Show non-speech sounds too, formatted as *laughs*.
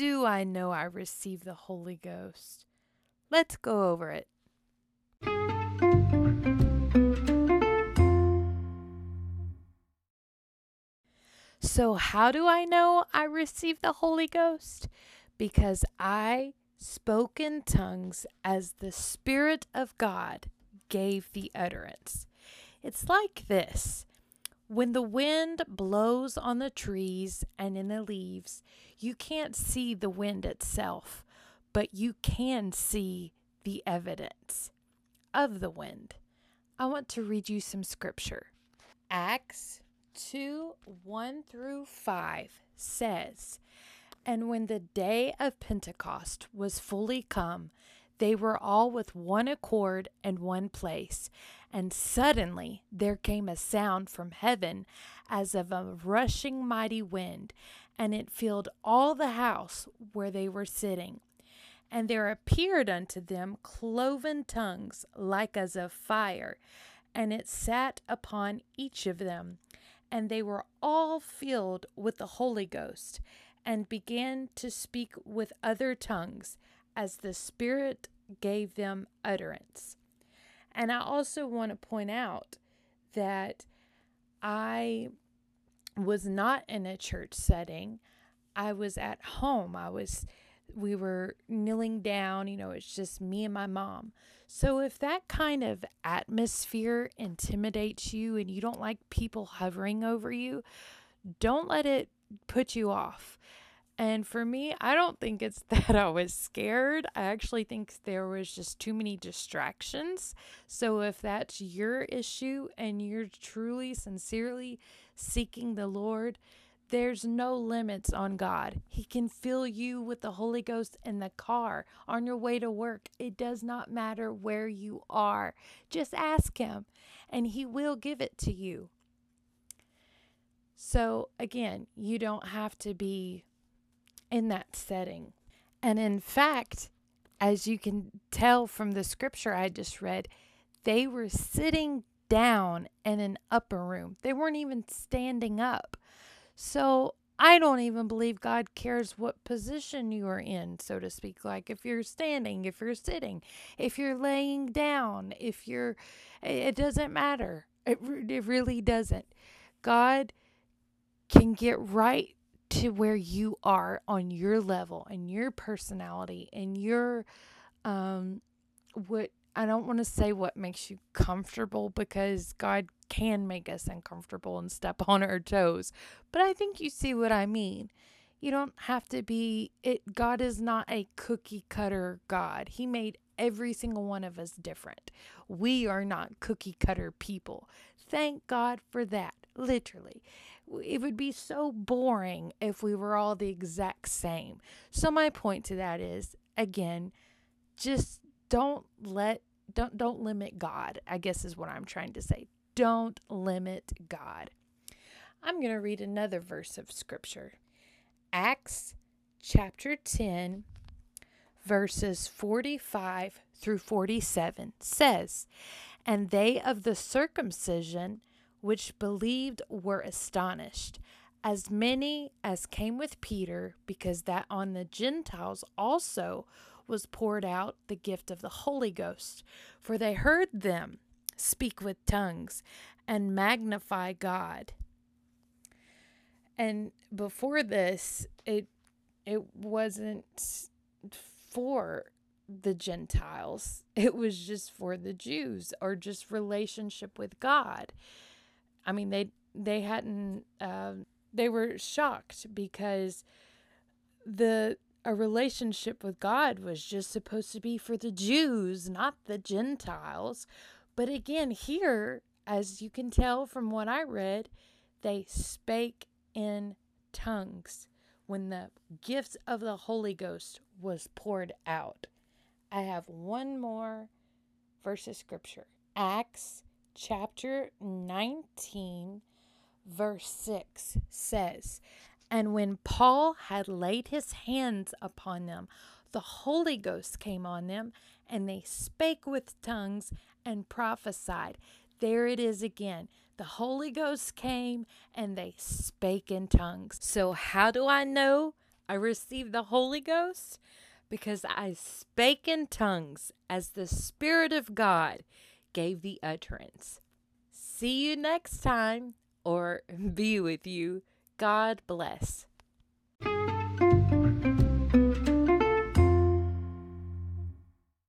do I know I received the Holy Ghost? Let's go over it. So, how do I know I received the Holy Ghost? Because I spoke in tongues as the Spirit of God gave the utterance. It's like this when the wind blows on the trees and in the leaves, you can't see the wind itself, but you can see the evidence of the wind. I want to read you some scripture. Acts 2 1 through 5 says, And when the day of Pentecost was fully come, they were all with one accord and one place. And suddenly there came a sound from heaven as of a rushing mighty wind, and it filled all the house where they were sitting. And there appeared unto them cloven tongues like as of fire, and it sat upon each of them. And they were all filled with the Holy Ghost, and began to speak with other tongues as the Spirit gave them utterance. And I also want to point out that I was not in a church setting. I was at home. I was we were kneeling down, you know, it's just me and my mom. So if that kind of atmosphere intimidates you and you don't like people hovering over you, don't let it put you off. And for me, I don't think it's *laughs* that I was scared. I actually think there was just too many distractions. So if that's your issue and you're truly, sincerely seeking the Lord, there's no limits on God. He can fill you with the Holy Ghost in the car, on your way to work. It does not matter where you are. Just ask Him, and He will give it to you. So, again, you don't have to be in that setting. And in fact, as you can tell from the scripture I just read, they were sitting down in an upper room. They weren't even standing up. So I don't even believe God cares what position you are in, so to speak. Like if you're standing, if you're sitting, if you're laying down, if you're, it doesn't matter. It, it really doesn't. God can get right to where you are on your level and your personality and your um what I don't want to say what makes you comfortable because God can make us uncomfortable and step *laughs* on our toes. But I think you see what I mean. You don't have to be it God is not a cookie cutter God. He made every single one of us different. We are not cookie cutter people. Thank God for that, literally it would be so boring if we were all the exact same. So my point to that is again, just don't let don't don't limit God. I guess is what I'm trying to say. Don't limit God. I'm going to read another verse of scripture. Acts chapter 10 verses 45 through 47 says, "And they of the circumcision which believed were astonished, as many as came with Peter, because that on the Gentiles also was poured out the gift of the Holy Ghost. For they heard them speak with tongues and magnify God. And before this, it it wasn't for the Gentiles. It was just for the Jews or just relationship with God. I mean, they they hadn't. Uh, they were shocked because the a relationship with God was just supposed to be for the Jews, not the Gentiles. But again, here, as you can tell from what I read, they spake in tongues when the gift of the Holy Ghost was poured out. I have one more verse of scripture Acts chapter 19, verse 6 says, And when Paul had laid his hands upon them, the Holy Ghost came on them, and they spake with tongues and prophesied. There it is again. The Holy Ghost came and they spake in tongues. So, how do I know I received the Holy Ghost because I spake in tongues as the Spirit of God gave the utterance. See you next time or *laughs* be with you. God bless.